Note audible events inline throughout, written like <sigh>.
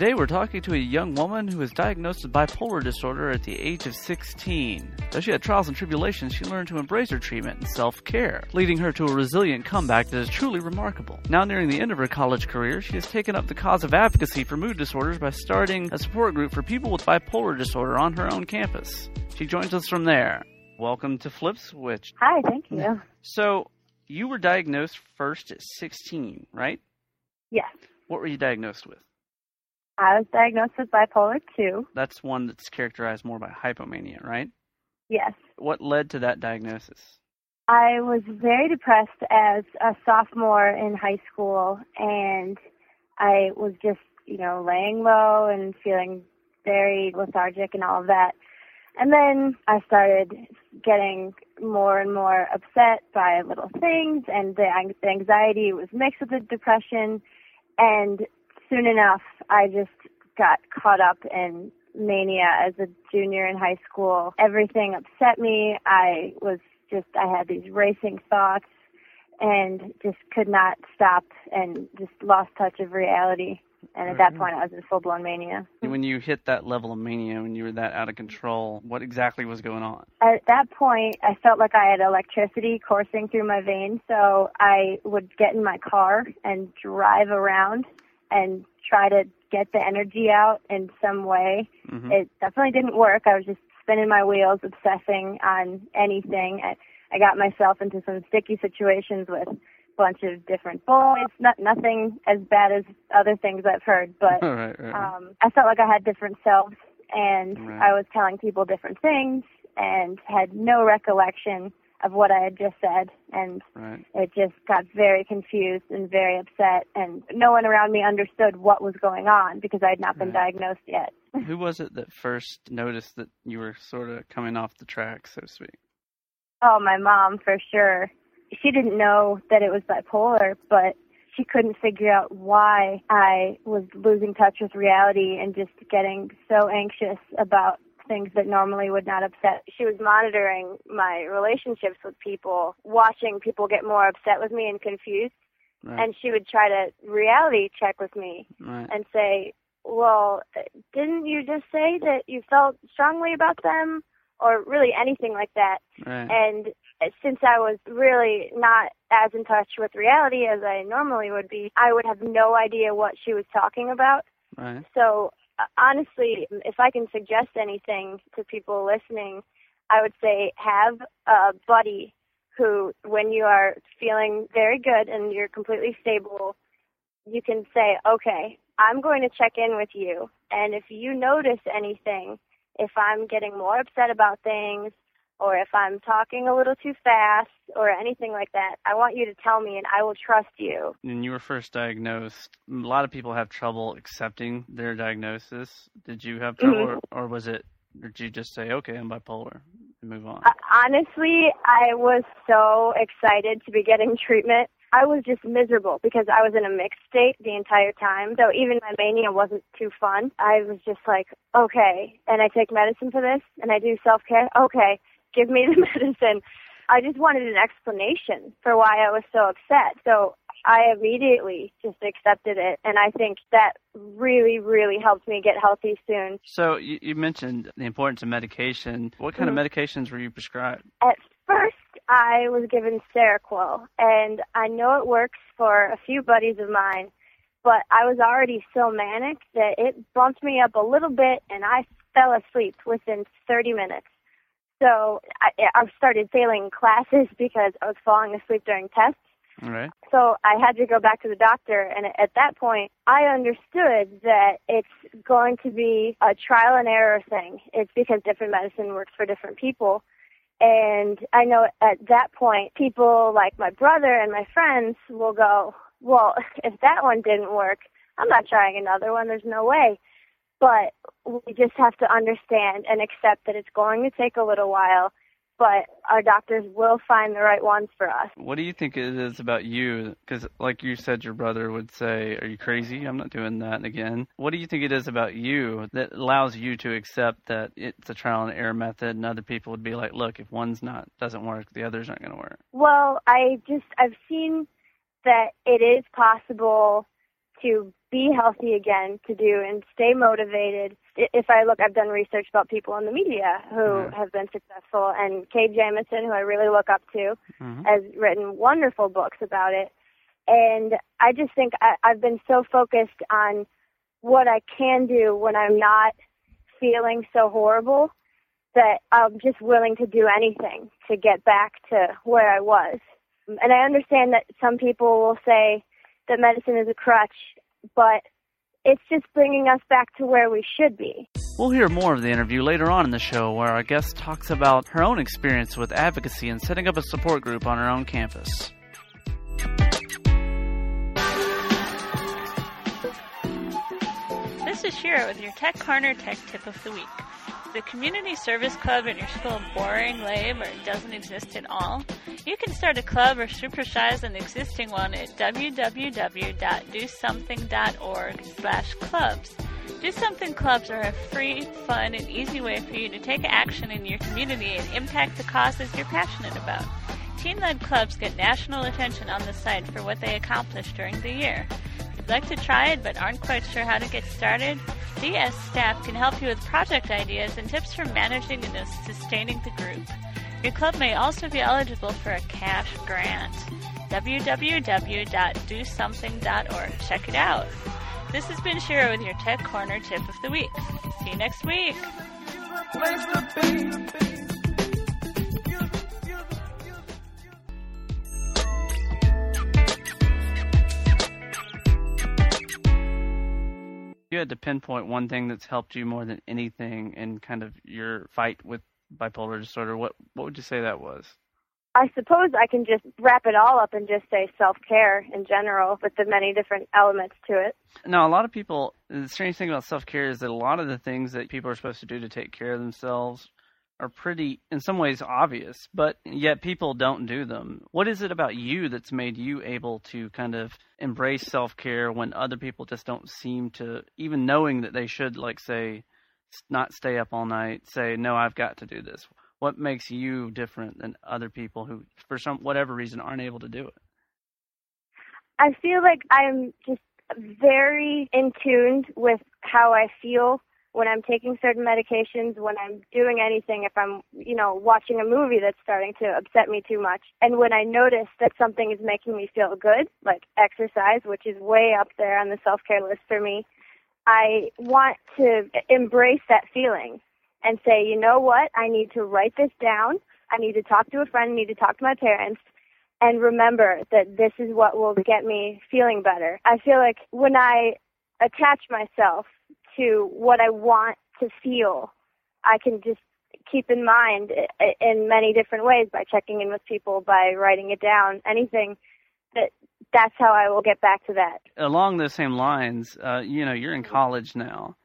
Today we're talking to a young woman who was diagnosed with bipolar disorder at the age of 16. Though she had trials and tribulations, she learned to embrace her treatment and self-care, leading her to a resilient comeback that is truly remarkable. Now nearing the end of her college career, she has taken up the cause of advocacy for mood disorders by starting a support group for people with bipolar disorder on her own campus. She joins us from there. Welcome to Flip Switch. Hi, thank you. So, you were diagnosed first at 16, right? Yes. What were you diagnosed with? I was diagnosed with bipolar 2. That's one that's characterized more by hypomania, right? Yes. What led to that diagnosis? I was very depressed as a sophomore in high school, and I was just, you know, laying low and feeling very lethargic and all of that. And then I started getting more and more upset by little things, and the anxiety was mixed with the depression. And soon enough, I just got caught up in mania as a junior in high school. Everything upset me. I was just, I had these racing thoughts and just could not stop and just lost touch of reality. And at that mm-hmm. point, I was in full blown mania. When you hit that level of mania, when you were that out of control, what exactly was going on? At that point, I felt like I had electricity coursing through my veins, so I would get in my car and drive around and try to get the energy out in some way. Mm-hmm. It definitely didn't work. I was just spinning my wheels, obsessing on anything. I, I got myself into some sticky situations with a bunch of different boys. Not nothing as bad as other things I've heard, but <laughs> right, right. um, I felt like I had different selves, and. I was telling people different things, and had no recollection of what I had just said, and right. it just got very confused and very upset, and no one around me understood what was going on because I had not been Right. diagnosed yet. <laughs> Who was it that first noticed that you were sort of coming off the track, so to speak? Oh, my mom for sure. She didn't know that it was bipolar, but she couldn't figure out why I was losing touch with reality and just getting so anxious about things that normally would not upset. She was monitoring my relationships with people, watching people get more upset with me and confused, Right. and she would try to reality check with me right. and say, "Well, didn't you just say that you felt strongly about them?" or really anything like that. right. And since I was really not as in touch with reality as I normally would be, I would have no idea what she was talking about. right. So honestly, if I can suggest anything to people listening, I would say have a buddy who, when you are feeling very good and you're completely stable, you can say, okay, I'm going to check in with you. And if you notice anything, if I'm getting more upset about things, or if I'm talking a little too fast, or anything like that, I want you to tell me and I will trust you. When you were first diagnosed, a lot of people have trouble accepting their diagnosis. Did you have trouble, Mhm. or, or was it, or did you just say, okay, I'm bipolar, and move on? Uh, honestly, I was so excited to be getting treatment. I was just miserable because I was in a mixed state the entire time. So even my mania wasn't too fun. I was just like, okay, and I take medicine for this and I do self care. Okay, give me the <laughs> medicine. I just wanted an explanation for why I was so upset. So I immediately just accepted it. And I think that really, really helped me get healthy soon. So you, you mentioned the importance of medication. What kind Mhm. of medications were you prescribed? At first, I was given Seroquel, and I know it works for a few buddies of mine, but I was already so manic that it bumped me up a little bit, and I fell asleep within 30 minutes. So I, I started failing classes <laughs> because I was falling asleep during tests. All right. So I had to go back to the doctor, and at that point, I understood that it's going to be a trial and error thing. It's because different medicine works for different people. And I know at that point, people like my brother and my friends will go, well, <laughs> if that one didn't work, I'm not trying another one. There's no way. But we just have to understand and accept that it's going to take a little while, but our doctors will find the right ones for us. What do you think it is about you? Because, like you said, your brother would say, Are you crazy? I'm not doing that again. What do you think it is about you that allows you to accept that it's a trial and error method, and other people would be like, Look, if one's not doesn't work, the others aren't going to work? Well, I just I've seen that it is possible to be healthy again to do and stay motivated. If I look, I've done research about people in the media who mm-hmm. have been successful, and Kay Jamison, who I really look up to, mm-hmm. has written wonderful books about it. And I just think I, I've been so focused on what I can do when I'm not feeling so horrible that I'm just willing to do anything to get back to where I was. And I understand that some people will say that medicine is a crutch, but it's just bringing us back to where we should be. We'll hear more of the interview later on in the show, where our guest talks about her own experience with advocacy and setting up a support group on her own campus. This is Shira with your Tech Corner Tech Tip of the Week the community service club in your school boring, lame, or doesn't exist at all? You can start a club or supersize an existing one at www.dosomething.org slash clubs. Do Something clubs are a free, fun, and easy way for you to take action in your community and impact the causes you're passionate about. Teen-led clubs get national attention on the site for what they accomplish during the year. Like to try it but aren't quite sure how to get started, DS staff can help you with project ideas and tips for managing and sustaining the group. Your club may also be eligible for a cash grant. www.dosomething.org. Check it out. This has been Shira with your Tech Corner tip of the week. See you next week. You had to pinpoint one thing that's helped you more than anything in kind of your fight with bipolar disorder, what what would you say that was? I suppose I can just wrap it all up and just say self care in general, with the many different elements to it. Now, a lot of people, the strange thing about self care is that a lot of the things that people are supposed to do to take care of themselves are pretty, in some ways, obvious, but yet people don't do them. What is it about you that's made you able to kind of embrace self care when other people just don't seem to, even knowing that they should, like, say, not stay up all night, say, no, I've got to do this? What makes you different than other people who, for some whatever reason, aren't able to do it? I feel like I'm just very in tune with how I feel when I'm taking certain medications, when I'm doing anything, if I'm, you know, watching a movie that's starting to upset me too much. And when I notice that something is making me feel good, like exercise, which is way up there on the self-care list for me, I want to embrace that feeling and say, you know what? I need to write this down. I need to talk to a friend. I need to talk to my parents and remember that this is what will get me feeling better. I feel like when I attach myself to what I want to feel, I can just keep in mind in many different ways by checking in with people, by writing it down, anything that that's how I will get back to that. Along those same lines, uh, you know, you're in college now,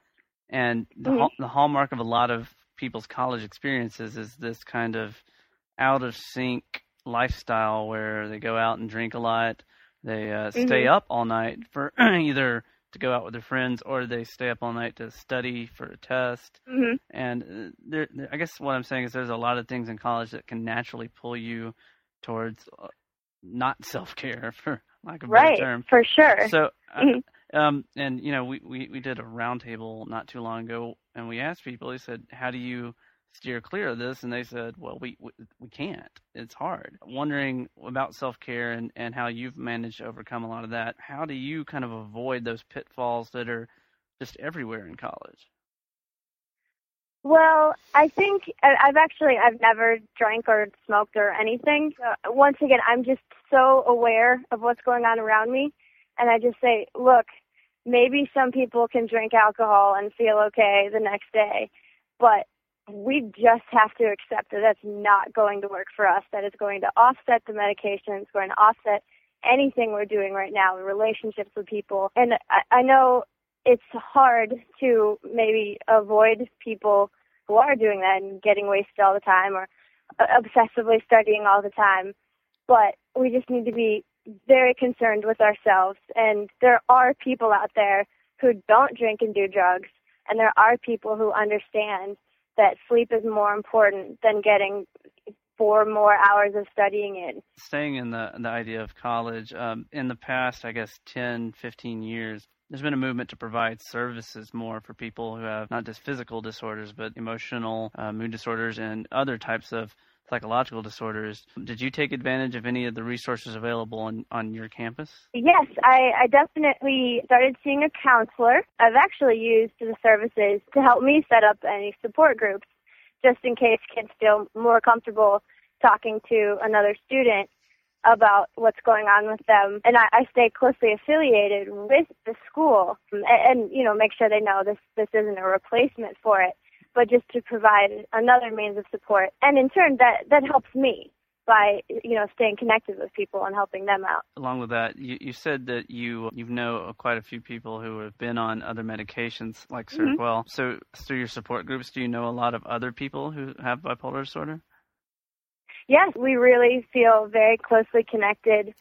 and the, mm-hmm. the hallmark of a lot of people's college experiences is this kind of out of sync lifestyle where they go out and drink a lot, they uh, stay mm-hmm. up all night for <clears throat> either to go out with their friends, or they stay up all night to study for a test. Mm-hmm. And uh, there, I guess what I'm saying is there's a lot of things in college that can naturally pull you towards uh, not <laughs> self care, for lack of a right, better term. for sure. So, uh, mm-hmm. um, and you know, we, we we did a roundtable not too long ago, and we asked people. He said, "How do you?" Steer clear of this and they said well we we, we can't. It's hard. Wondering about self-care and and how you've managed to overcome a lot of that how do you kind of avoid those pitfalls that are just everywhere in college? Well, I think I've actually I've never drank or smoked or anything. Uh, once again, I'm just so aware of what's going on around me, and I just say, look, maybe some people can drink alcohol and feel okay the next day, but we just have to accept that that's not going to work for us. That is going to offset the medication. It's going to offset anything we're doing right now, relationships with people. And I, I know it's hard to maybe avoid people who are doing that and getting wasted all the time or uh, obsessively studying all the time. But we just need to be very concerned with ourselves. And there are people out there who don't drink and do drugs. And there are people who understand that sleep is more important than getting four more hours of studying in. Staying in the the idea of college, um, in the past, I guess 10, 15 years, there's been a movement to provide services more for people who have not just physical disorders, but emotional, uh, mood disorders, and other types of psychological disorders. Did you take advantage of any of the resources available on, on your campus? Yes, I, I definitely started seeing a counselor. I've actually used the services to help me set up any support groups just in case kids feel more comfortable talking to another student about what's going on with them. And I, I stay closely affiliated with the school and, and, you know, make sure they know this, this isn't a replacement for it but just to provide another means of support. And in turn, that, that helps me by you know staying connected with people and helping them out. Along with that, you, you said that you you know quite a few people who have been on other medications like Seroquel. Mm-hmm. So through your support groups, do you know a lot of other people who have bipolar disorder? Yes, we really feel very closely connected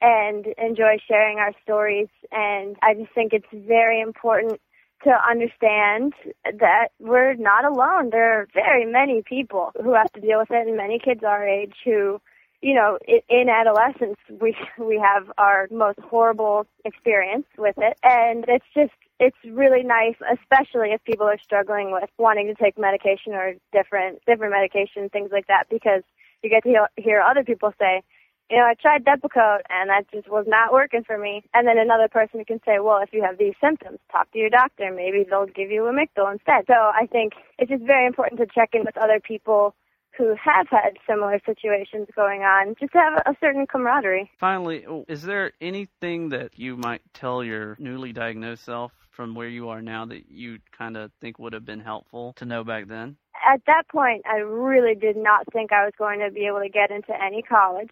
and enjoy sharing our stories. And I just think it's very important to understand that we're not alone. There are very many people who have to deal with it, and many kids our age who, you know, in adolescence, we <laughs> we have our most horrible experience with it, and it's just it's really nice, especially if people are struggling with wanting to take medication or different different medication, things like that, because you get to hear, hear other people say, you know, I tried Depakote and that just was not working for me. And then another person can say, well, if you have these symptoms, talk to your doctor. Maybe they'll give you Lamictal instead. So I think it's just very important to check in with other people who have had similar situations going on, just to have a certain camaraderie. Finally, is there anything that you might tell your newly diagnosed self from where you are now that you kind of think would have been helpful to know back then? At that point, I really did not think I was going to be able to get into any college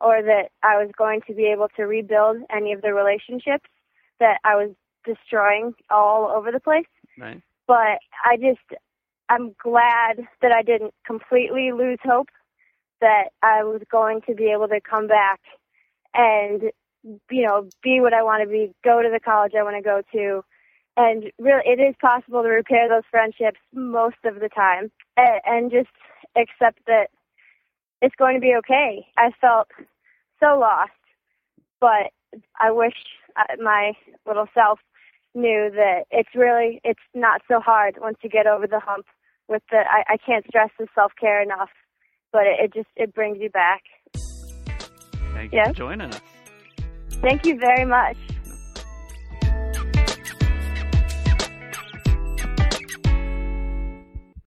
or that I was going to be able to rebuild any of the relationships that I was destroying all over the place. Right. But I just, I'm glad that I didn't completely lose hope that I was going to be able to come back and, you know, be what I want to be, go to the college I want to go to. And really, it is possible to repair those friendships most of the time and, and just accept that it's going to be okay. I felt so lost, but I wish uh, my little self knew that it's really it's not so hard once you get over the hump. With the I, I can't stress the self care enough, but it, it just it brings you back. Thank you for joining us. Thank you very much.